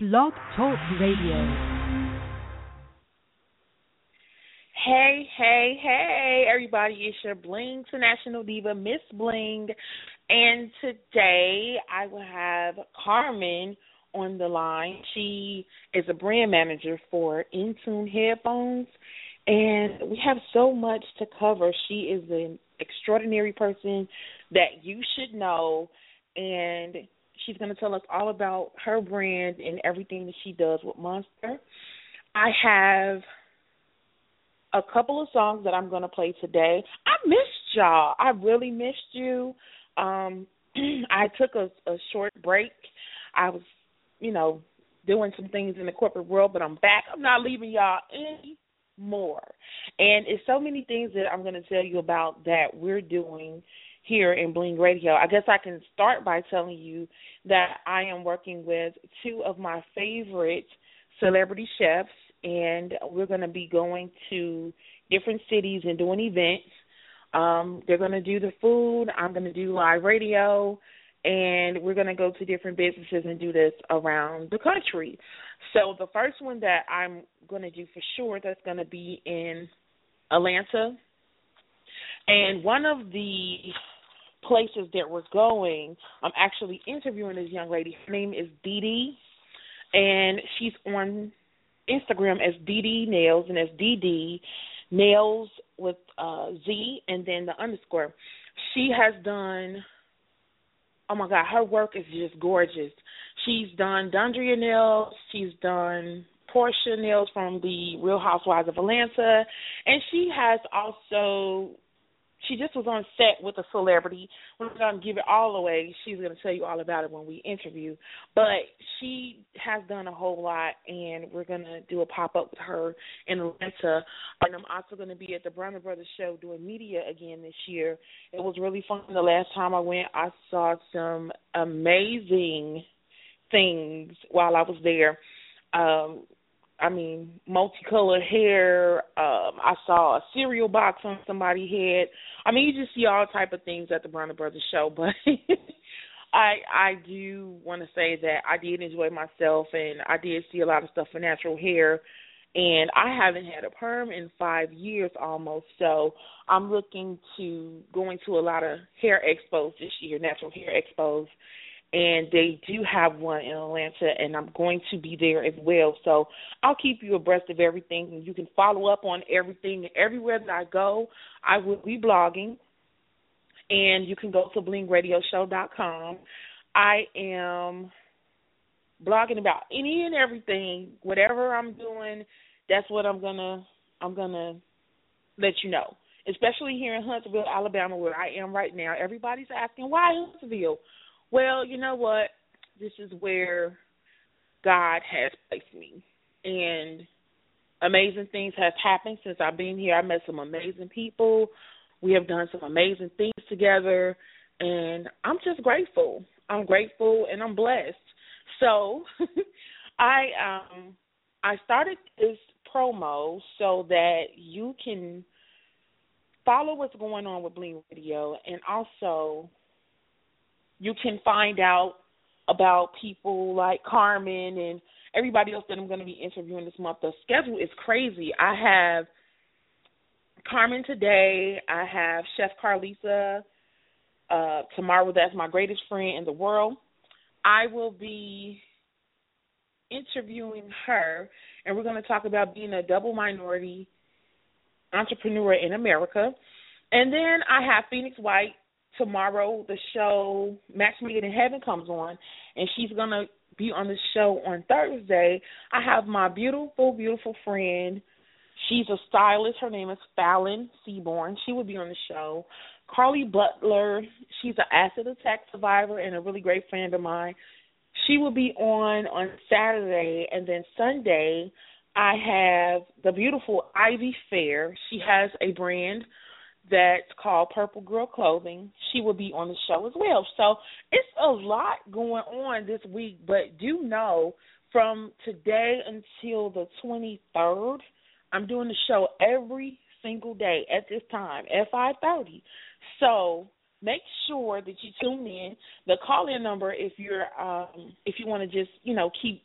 Blog Talk Radio. Hey, hey, hey, everybody. It's your Bling International Diva, Miss Bling. And today I will have Carmen on the line. She is a brand manager for N Tune Headphones. And we have so much to cover. She is an extraordinary person that you should know. And She's going to tell us all about her brand and everything that she does with Monster. I have a couple of songs that I'm going to play today. I missed y'all. I really missed you. Um I took a, a short break. I was, you know, doing some things in the corporate world, but I'm back. I'm not leaving y'all any more. And it's so many things that I'm going to tell you about that we're doing here in Bling Radio. I guess I can start by telling you that I am working with two of my favorite celebrity chefs, and we're going to be going to different cities and doing events. Um, they're going to do the food. I'm going to do live radio, and we're going to go to different businesses and do this around the country. So the first one that I'm going to do for sure that's going to be in Atlanta. And one of the places that we're going, I'm actually interviewing this young lady. Her name is Dee Dee, and she's on Instagram as Dee Dee Nails, and as Dee Dee Nails with uh, Z and then the underscore. She has done. Oh my God, her work is just gorgeous. She's done Dondria nails. She's done Porsha nails from the Real Housewives of Atlanta, and she has also she just was on set with a celebrity. We're not gonna give it all away. She's gonna tell you all about it when we interview. But she has done a whole lot, and we're gonna do a pop up with her in Atlanta. And I'm also gonna be at the Bronner Brothers show doing media again this year. It was really fun. The last time I went, I saw some amazing things while I was there. Um, I mean, multicolored hair. Um, I saw a cereal box on somebody's head. I mean, you just see all type of things at the Bronner Brothers show. But I I do want to say that I did enjoy myself, and I did see a lot of stuff for natural hair. And I haven't had a perm in five years almost, so I'm looking to going to a lot of hair expos this year, natural hair expos and they do have one in Atlanta, and I'm going to be there as well. So I'll keep you abreast of everything, and you can follow up on everything. Everywhere that I go, I will be blogging, and you can go to blingradioshow.com. I am blogging about any and everything, whatever I'm doing. That's what I'm gonna I'm gonna let you know. Especially here in Huntsville, Alabama, where I am right now. Everybody's asking why Huntsville well, you know what? This is where God has placed me. And amazing things have happened since I've been here. I met some amazing people. We have done some amazing things together and I'm just grateful. I'm grateful and I'm blessed. So I um I started this promo so that you can follow what's going on with Bling Radio and also you can find out about people like Carmen and everybody else that I'm going to be interviewing this month. The schedule is crazy. I have Carmen today. I have Chef Carlisa uh, tomorrow. That's my greatest friend in the world. I will be interviewing her, and we're going to talk about being a double minority entrepreneur in America. And then I have Phoenix White tomorrow the show Matchmaking in Heaven comes on, and she's gonna be on the show on Thursday. I have my beautiful, beautiful friend. She's a stylist. Her name is Fallon Seaborn. She will be on the show. Carly Butler. She's an acid attack survivor and a really great friend of mine. She will be on on Saturday, and then Sunday I have the beautiful Ivy Fair. She has a brand that's called Purple Girl Clothing. She will be on the show as well. So it's a lot going on this week, but do know from today until the 23rd, I'm doing the show every single day at this time at 5:30. So make sure that you tune in. The call in number if you're um if you want to just, you know, keep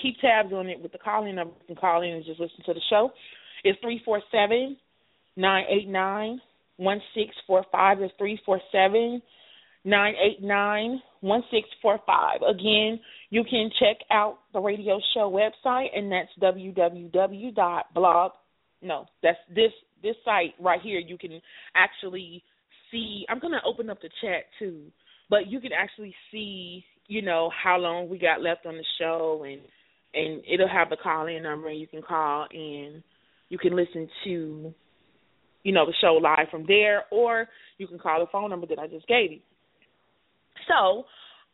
keep tabs on it with the calling number. You can call in and just listen to the show. It's three four seven nine eight nine one six four five. It's three four seven nine eight nine one six four five. Again, you can check out the radio show website, and that's www.blog. No, that's this this site right here. You can actually see. I'm gonna open up the chat too, but you can actually see, you know, how long we got left on the show, and and it'll have the call in number, and you can call in. you can listen to, you know, the show live from there, or you can call the phone number that I just gave you. So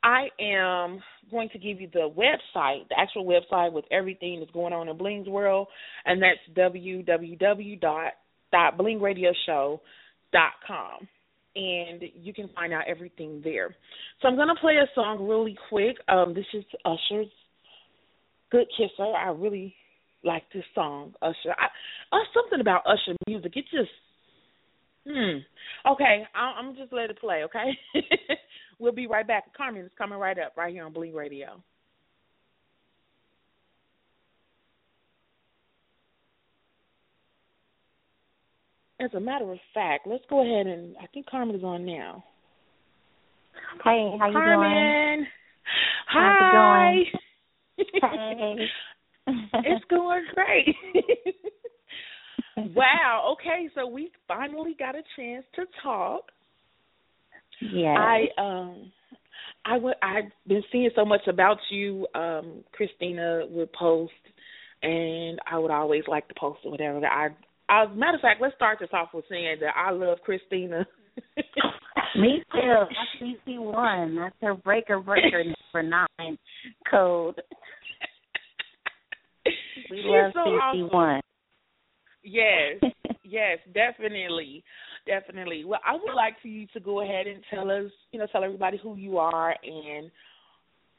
I am going to give you the website, the actual website with everything that's going on in Bling's world, and that's www.blingradioshow.com. And you can find out everything there. So I'm going to play a song really quick. Um, this is Usher's "Good Kisser." I really like this song, Usher. I, uh, something about Usher music. It just, hmm. Okay, i I'm just let it play. Okay. We'll be right back. Carmen is coming right up right here on Bling Radio. As a matter of fact, let's go ahead and I think Carmen is on now. Hey, how you Carmen. doing? Hi. How's it going? Hey. it's going great. wow. Okay, so we finally got a chance to talk. Yeah. I um I would I've been seeing so much about you. Um, Christina would post and I would always like to post or whatever. I as a matter of fact, let's start this off with saying that I love Christina. Me too. That's CC one. That's her breaker breaker number nine code. We She's love so CC one. Yes, yes, definitely, definitely. Well, I would like for you to go ahead and tell us, you know, tell everybody who you are and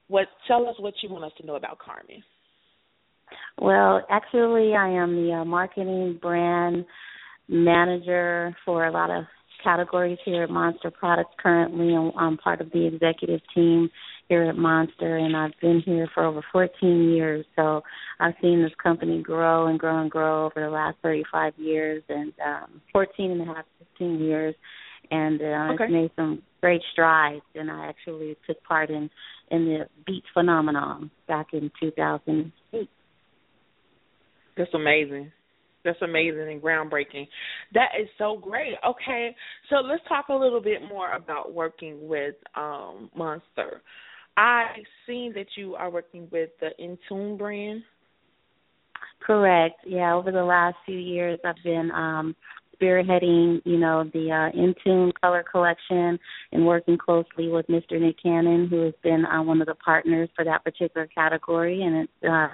what. Tell us what you want us to know about Carmen. Well, actually, I am the uh, marketing brand manager for a lot of categories here at Monster Products. Currently, I'm, I'm part of the executive team at Monster, and I've been here for over 14 years. So I've seen this company grow and grow and grow over the last 35 years, and um, 14 and a half, 15 years, and uh, Okay. it's made some great strides. And I actually took part in in the Beat phenomenon back in 2008. That's amazing. That's amazing and groundbreaking. That is so great. Okay, so let's talk a little bit more about working with um, Monster. I've seen that you are working with the N Tune brand. Correct. Yeah, over the last few years, I've been um, spearheading, you know, the uh, Intune color collection and working closely with Mr. Nick Cannon, who has been uh, one of the partners for that particular category, and it's uh,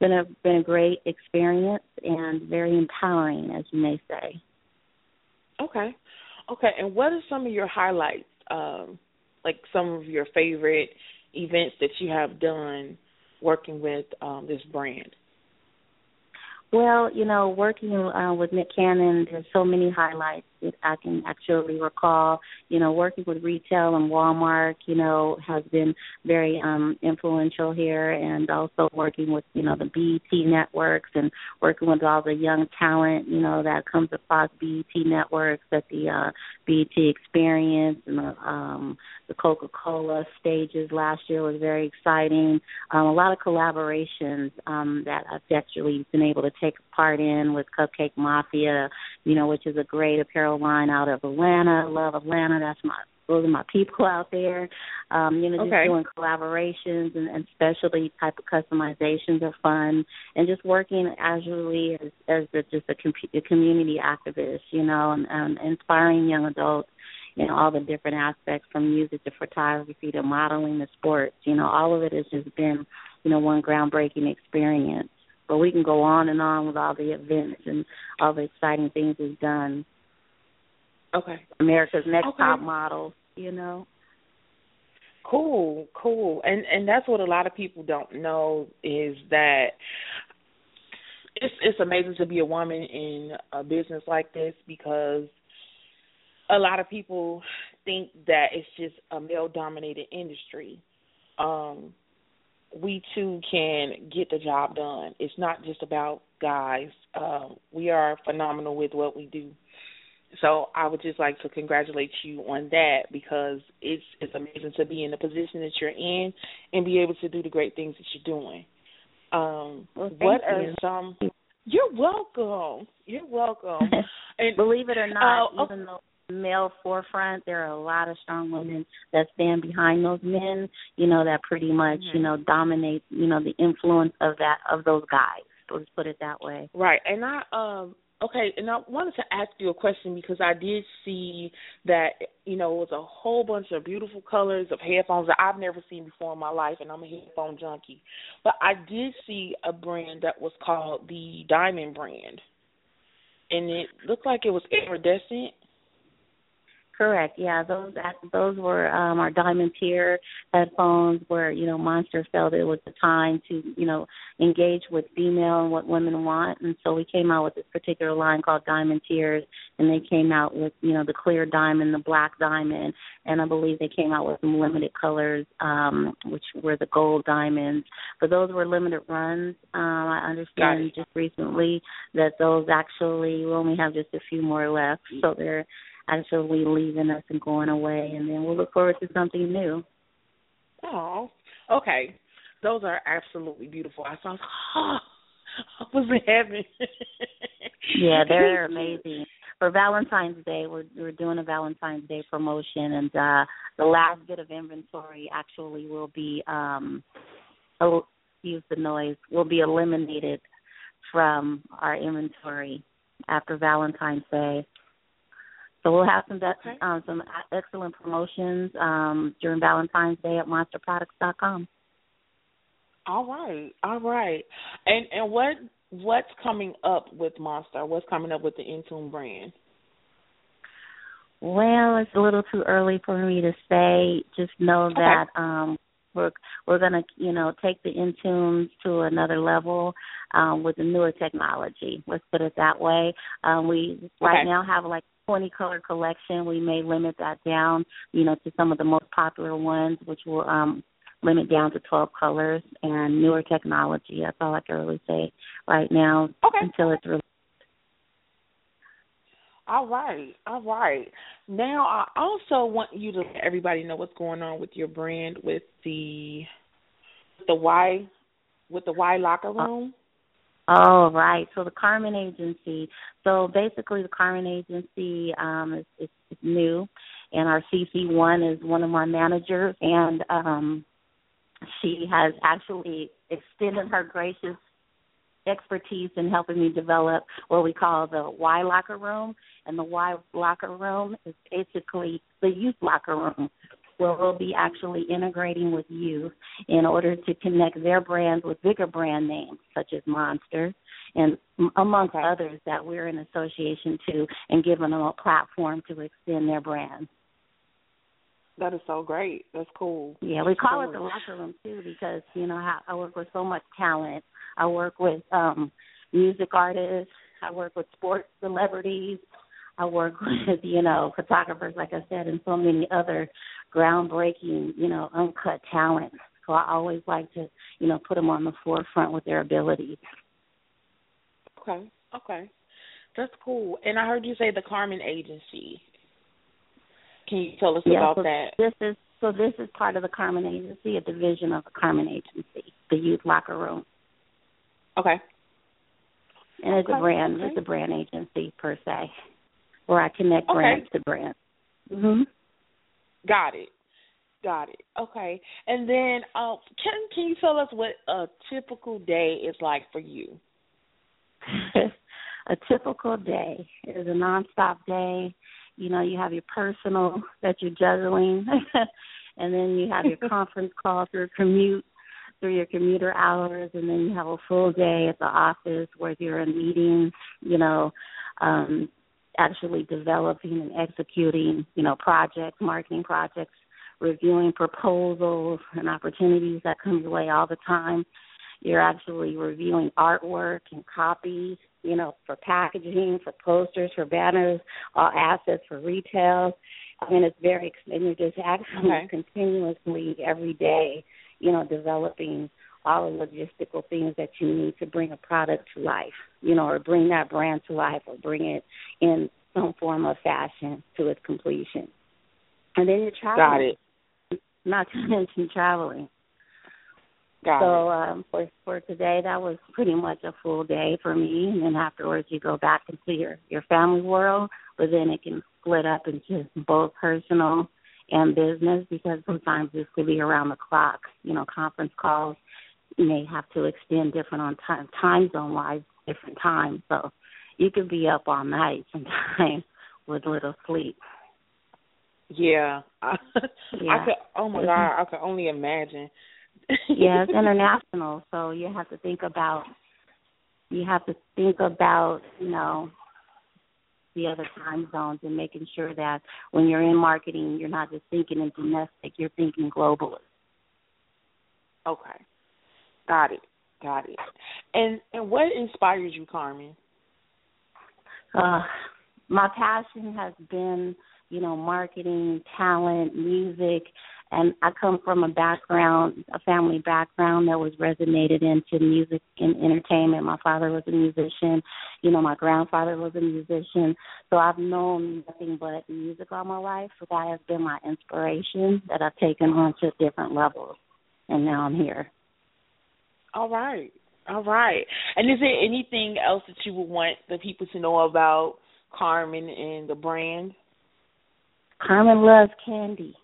been a been a great experience and very empowering, as you may say. Okay, okay. And what are some of your highlights? Um, like some of your favorite events that you have done working with um, this brand. Well, you know, working uh, with Nick Cannon, there's so many highlights I can actually recall. You know, working with retail and Walmart, you know, has been very um, influential here, and also working with you know the BET networks and working with all the young talent, you know, that comes across BET networks at the uh, BET Experience and the um, the Coca-Cola stages last year was very exciting. Um, a lot of collaborations um, that I've actually been able to take part in with Cupcake Mafia, you know, which is a great apparel line out of Atlanta. Love Atlanta. That's my those are my people out there. Um, you know, just Okay. doing collaborations and, and specialty type of customizations are fun, and just working casually as as a, just a, com- a community activist, you know, and, and inspiring young adults you know all the different aspects from music to photography to modeling to sports you know all of it has just been you know one groundbreaking experience but we can go on and on with all the events and all the exciting things we've done Okay. america's next Okay. top model you know Cool, cool. And and that's what a lot of people don't know is that it's it's amazing to be a woman in a business like this because a lot of people think that it's just a male dominated industry. Um we too can get the job done. It's not just about guys. Um, we are phenomenal with what we do. So I would just like to congratulate you on that because it's it's amazing to be in the position that you're in and be able to do the great things that you're doing. Um, well, what you. are some? You're welcome. You're welcome. and believe it or not, uh, even though male forefront, there are a lot of strong women that stand behind those men. You know that pretty much mm-hmm. you know dominate. You know the influence of that of those guys. Let's put it that way. Right, and I um Okay, and I wanted to ask you a question because I did see that you know it was a whole bunch of beautiful colors of headphones that I've never seen before in my life, and I'm a headphone junkie. But I did see a brand that was called the Diamond brand, and it looked like it was iridescent. Correct. Yeah, those those were um our diamond tear headphones where, you know, Monster felt it was the time to, you know, engage with female and what women want and so we came out with this particular line called Diamond Tears and they came out with, you know, the clear diamond, the black diamond, and I believe they came out with some limited colors, um, which were the gold diamonds. But those were limited runs. Um, I understand just recently that those actually we only have just a few more left. So they're actually leaving us and going away, and then we'll look forward to something new. Oh, okay. Those are absolutely beautiful. I saw. Oh, I was in heaven. yeah, they're amazing. For Valentine's Day, we're we're doing a Valentine's Day promotion, and uh the last bit of inventory actually will be um, excuse the noise, will be eliminated from our inventory after Valentine's Day. So we'll have some okay. um, some excellent promotions um, during Valentine's Day at monsterproducts.com. All right, all right. And and what what's coming up with Monster? What's coming up with the N Tune brand? Well, it's a little too early for me to say. Just know okay. that um we're we're gonna you know take the N Tunes to another level um, with the newer technology. Let's put it that way. Um, we okay. right now have like 20 color collection. We may limit that down, you know, to some of the most popular ones, which will um, limit down to 12 colors and newer technology. That's all I can really say right now okay. until it's released. All right, all right. Now I also want you to let everybody know what's going on with your brand with the the Y with the Y locker uh, room. Oh, right. So the Carmen Agency. So basically, the Carmen Agency um, is, is, is new, and our CC one is one of my managers, and um, she has actually extended her gracious expertise in helping me develop what we call the Y locker room, and the Y locker room is basically the youth locker room where we'll be actually integrating with you in order to connect their brands with bigger brand names such as Monster and amongst others that we're in association to and giving them a platform to extend their brand. That is so great. That's cool. Yeah, we call it the locker room too because you know I work with so much talent. I work with um music artists. I work with sports celebrities. I work with, you know, photographers, like I said, and so many other groundbreaking, you know, uncut talents. So I always like to, you know, put them on the forefront with their abilities. Okay, okay, that's cool. And I heard you say the Carmen Agency. Can you tell us yeah, about so that? This is so. This is part of the Carmen Agency, a division of the Carmen Agency, the Youth Locker Room. Okay. And it's a brand. Okay. It's a brand agency per se, where I connect okay. brands to brands. Mhm. Got it. Got it. Okay. And then uh, can can you tell us what a typical day is like for you? a typical day is a nonstop day. You know, you have your personal that you're juggling and then you have your conference call through commute through your commuter hours and then you have a full day at the office where you're in meetings, you know, um actually developing and executing, you know, projects, marketing projects, reviewing proposals and opportunities that come your way all the time. You're actually reviewing artwork and copies, you know, for packaging, for posters, for banners, all assets for retail. I mean, it's very, and you're just actually okay. continuously every day, you know, developing all the logistical things that you need to bring a product to life, you know, or bring that brand to life or bring it in some form of fashion to its completion. And then you're traveling. Got it. Not to mention traveling. Got so it. um for for today that was pretty much a full day for me and then afterwards you go back into your your family world but then it can split up into both personal and business because sometimes this could be around the clock you know conference calls may have to extend different on time time zone wise different times so you could be up all night sometimes with little sleep Yeah. I, Yeah. I could oh my Mhm. god, I could only imagine. yeah, it's international, so you have to think about you have to think about, you know, the other time zones and making sure that when you're in marketing you're not just thinking in domestic, you're thinking globally. Okay. Got it. Got it. And and what inspires you, Carmen? Uh my passion has been, you know, marketing, talent, music, and I come from a background, a family background that was resonated into music and entertainment. My father was a musician, you know, my grandfather was a musician, so I've known nothing but music all my life. So that has been my inspiration that I've taken on to different levels, and now I'm here. All right. All right. And is there anything else that you would want the people to know about Carmen and the brand? Carmen loves candy.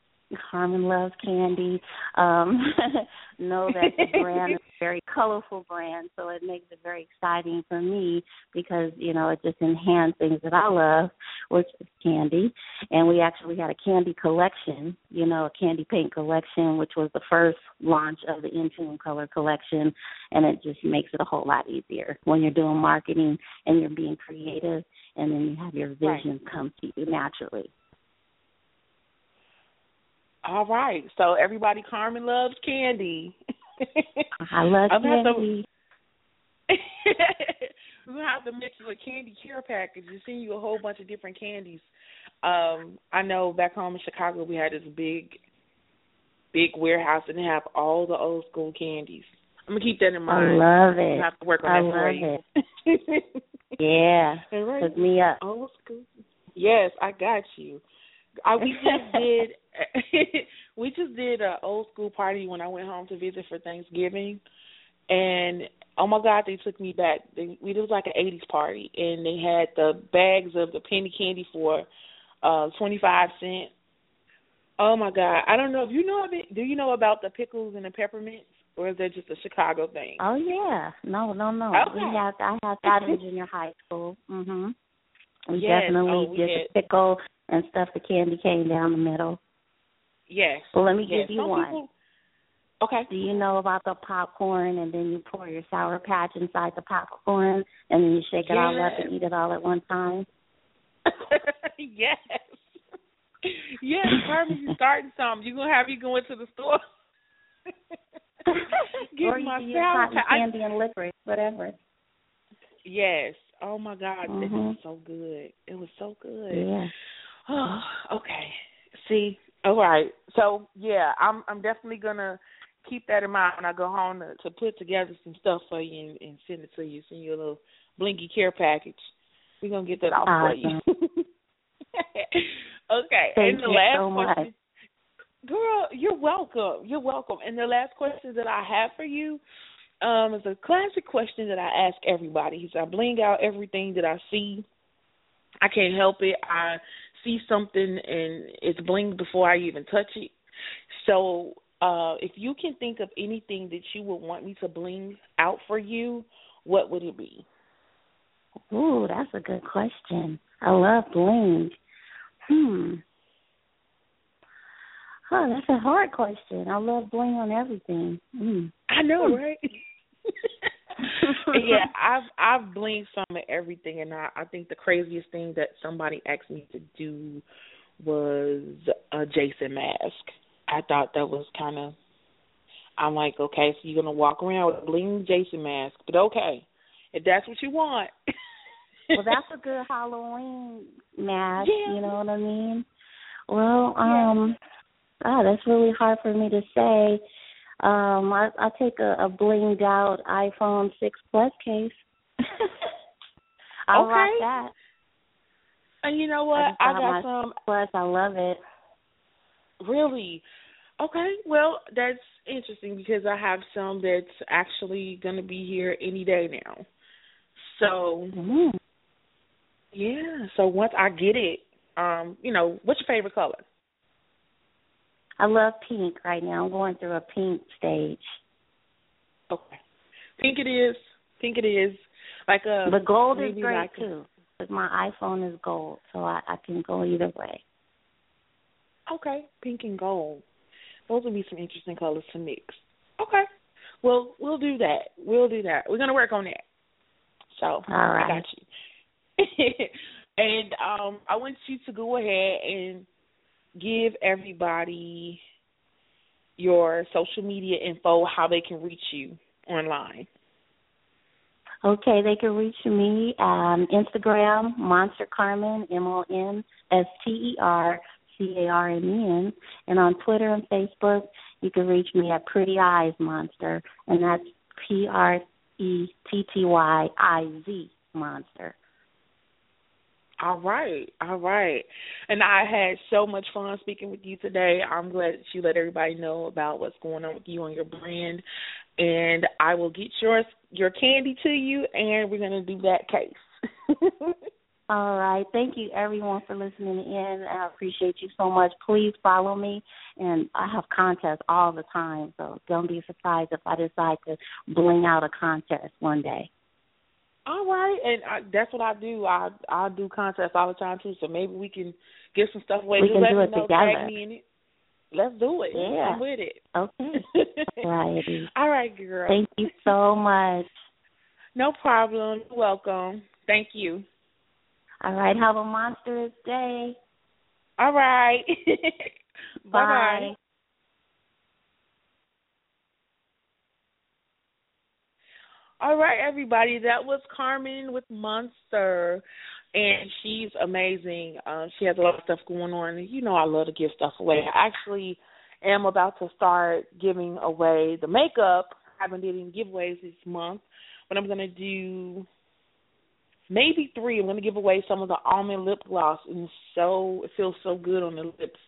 Carmen loves candy. Um know that the brand is very colorful brand, so it makes it very exciting for me because, you know, it just enhances things that I love, which is candy. And we actually had a candy collection, you know, a candy paint collection, which was the first launch of the N Tune color collection and it just makes it a whole lot easier when you're doing marketing and you're being creative and then you have your Right. come to you naturally. All right. So everybody Carmen loves candy. I love I'm have to- candy. We're have to mention a candy care package and send you a whole bunch of different candies. Um, I know back home in Chicago we had this big big warehouse and they have all the old school candies. I'm gonna keep that in mind. I love I it. have to work on I love you. Yeah. Right. Hook me up. Old school. Yes, I got you. I we just did we just did a old school party when I went home to visit for Thanksgiving, and oh my God, they took me back. They, we it was like an '80s party, and they had the bags of the penny candy for uh twenty five cent. Oh my God, I don't know if you know of it. Do you know about the pickles and the peppermints, or is that just a Chicago thing? Oh yeah. No, no, no. Okay. We had I had that in junior high school. Mhm. We Yes. definitely Oh, we did had- the pickle and stuff the candy cane down the middle. Yes. Well let me yes. give you Some one. people- Okay. Do you know about the popcorn and then you pour your sour patch inside the popcorn and then you shake it all up and eat it all at one time? yes. Yes, Carmen, you starting something. You're gonna have you going to the store. Get or you my can use sour cotton patch. I- candy and licorice, whatever. Yes. Oh my God, this Mhm. was so good. It was so good. Yeah. Oh, okay. See, all right. So yeah, I'm I'm definitely gonna keep that in mind when I go home to, to put together some stuff for you and, and send it to you. Send you a little blinky care package. We're gonna get that off for you. okay. Thank and the you last so much. Girl, you're welcome. You're welcome. And the last question that I have for you um is a classic question that I ask everybody. Is I bling out everything that I see. I can't help it. I see something and it's blinged before I even touch it. So, uh if you can think of anything that you would want me to bling out for you, what would it be? Ooh, that's a good question. I love bling. Hmm. Oh, that's a hard question. I love bling on everything. Mm. I know, right? yeah, I've I've blinged some of everything, and I I think the craziest thing that somebody asked me to do was a Jason mask. I thought that was kind of. I'm like, okay, so you're gonna walk around with a bling Jason mask, but okay, if that's what you want. well, that's a good Halloween mask. Yeah. You know what I mean? Well, Yeah. um, ah, that's really hard for me to say. Um, I I take a, a blinged out iPhone six plus case. I okay. rock that. And you know what? I, I got some. Plus, I love it. Really? Okay. Well, that's interesting because I have some that's actually going to be here any day now. So, mm-hmm. yeah. So once I get it, um, you know, what's your favorite color? I love pink right now. I'm going through a pink stage. Okay. Pink it is. Pink it is. Like a. The gold is great like too. But my iPhone is gold, so I, I can go either way. Okay, pink and gold. Those would be some interesting colors to mix. Okay. Well, we'll do that. We'll do that. We're gonna work on that. So All right. I got you. and um I want you to go ahead and give everybody your social media info, how they can reach you online. Okay, they can reach me on Instagram, Monster Carmen, M O N S T E R C A R M E N, and on Twitter and Facebook, you can reach me at Pretty Eyes Monster, and that's P R E T T Y I Z Monster. All right, all right. And I had so much fun speaking with you today. I'm glad that you let everybody know about what's going on with you and your brand. And I will get your your candy to you, and we're gonna do that case. All right. Thank you, everyone, for listening in. I appreciate you so much. Please follow me, and I have contests all the time, so don't be surprised if I decide to bling out a contest one day. All right, and I, that's what I do. I I do contests all the time too. So maybe we can get some stuff away. We Just can let do it know, together. Tag me in it. Let's do it. Yeah. I'm with it. Okay. All right, girl. Thank you so much. No problem. You're welcome. Thank you. All right. Have a monstrous day. All right. Bye bye. All right, everybody. That was Carmen with Monster, and she's amazing. Um, she has a lot of stuff going on. You know, I love to give stuff away. I actually am about to start giving away the makeup. I haven't did any giveaways this month, but I'm gonna do maybe three. I'm gonna give away some of the almond lip gloss, and so it feels so good on the lips.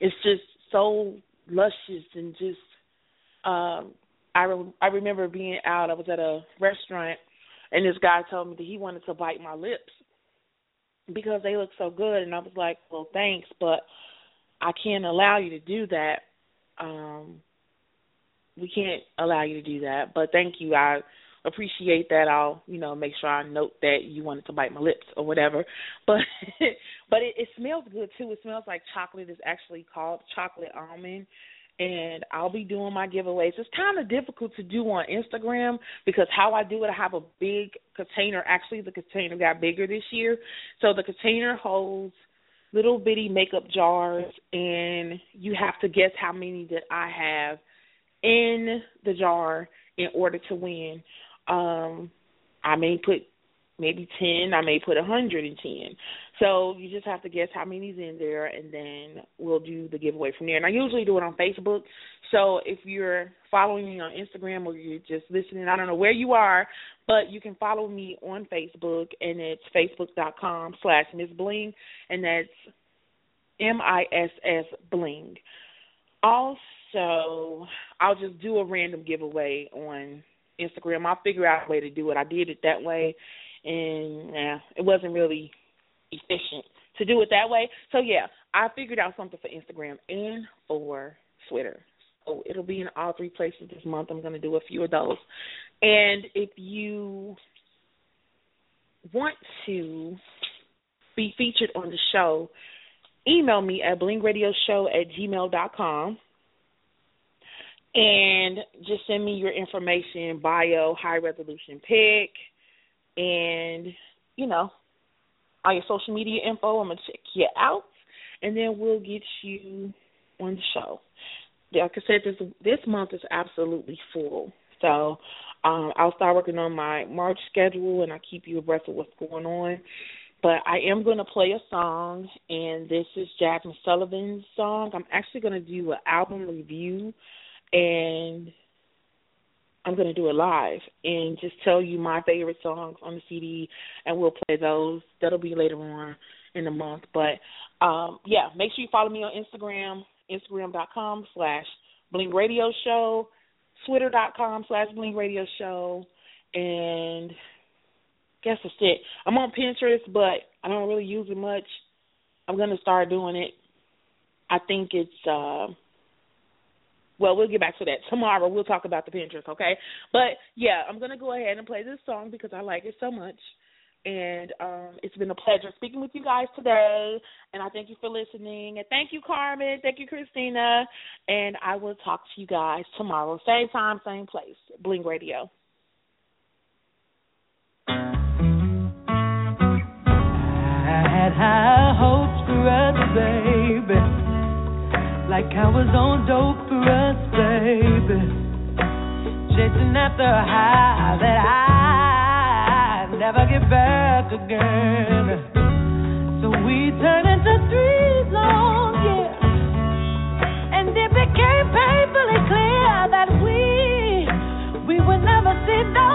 It's just so luscious and just um I re- I remember being out. I was at a restaurant, and this guy told me that he wanted to bite my lips because they look so good, and I was like, "Well, thanks, but I can't allow you to do that. Um, we can't allow you to do that. But thank you. I appreciate that. I'll you know make sure I note that you wanted to bite my lips or whatever. But but it, it smells good too. It smells like chocolate. It's actually called chocolate almond and I'll be doing my giveaways. It's kind of difficult to do on Instagram because how I do it, I have a big container. Actually, the container got bigger this year, so the container holds little bitty makeup jars, and you have to guess how many that I have in the jar in order to win. Um, I may put maybe 10, I may put a 110. So you just have to guess how many's in there, and then we'll do the giveaway from there. And I usually do it on Facebook. So if you're following me on Instagram or you're just listening, I don't know where you are, but you can follow me on Facebook, and it's facebook.com slash Miss Bling, and that's M-I-S-S Bling. Also, I'll just do a random giveaway on Instagram. I'll figure out a way to do it. I did it that way, and yeah, it wasn't really efficient to do it that way. So yeah, I figured out something for Instagram and for Twitter. So it'll be in all three places this month. I'm going to do a few of those. And if you want to be featured on the show, email me at blingradioshow at gmail dot com and just send me your information, bio, high resolution pic, and you know, all your social media info. I'm gonna check you out, and then we'll get you on the show. Like I said, this this month is absolutely full, so um, I'll start working on my March schedule, and I'll keep you abreast of what's going on. But I am going to play a song, and this is Jazmine Sullivan's song. I'm actually going to do an album review and I'm going to do it live and just tell you my favorite songs on the CD, and we'll play those. That'll be later on in the month. But um, yeah, make sure you follow me on Instagram, instagram.com slash bling radio show, twitter.com slash bling radio show, and guess that's it. I'm on Pinterest, but I don't really use it much. I'm going to start doing it. I think it's uh well, we'll get back to that tomorrow. We'll talk about the Pinterest, okay? But yeah, I'm gonna go ahead and play this song because I like it so much. And um, it's been a pleasure speaking with you guys today. And I thank you for listening. And thank you, Carmen. Thank you, Christina. And I will talk to you guys tomorrow. Same time, same place. Bling Radio. I had high hopes for us, baby. Like I was on dope Chasing after a high that I never get back again. So we turned into three long years, and it became painfully clear that we we would never see those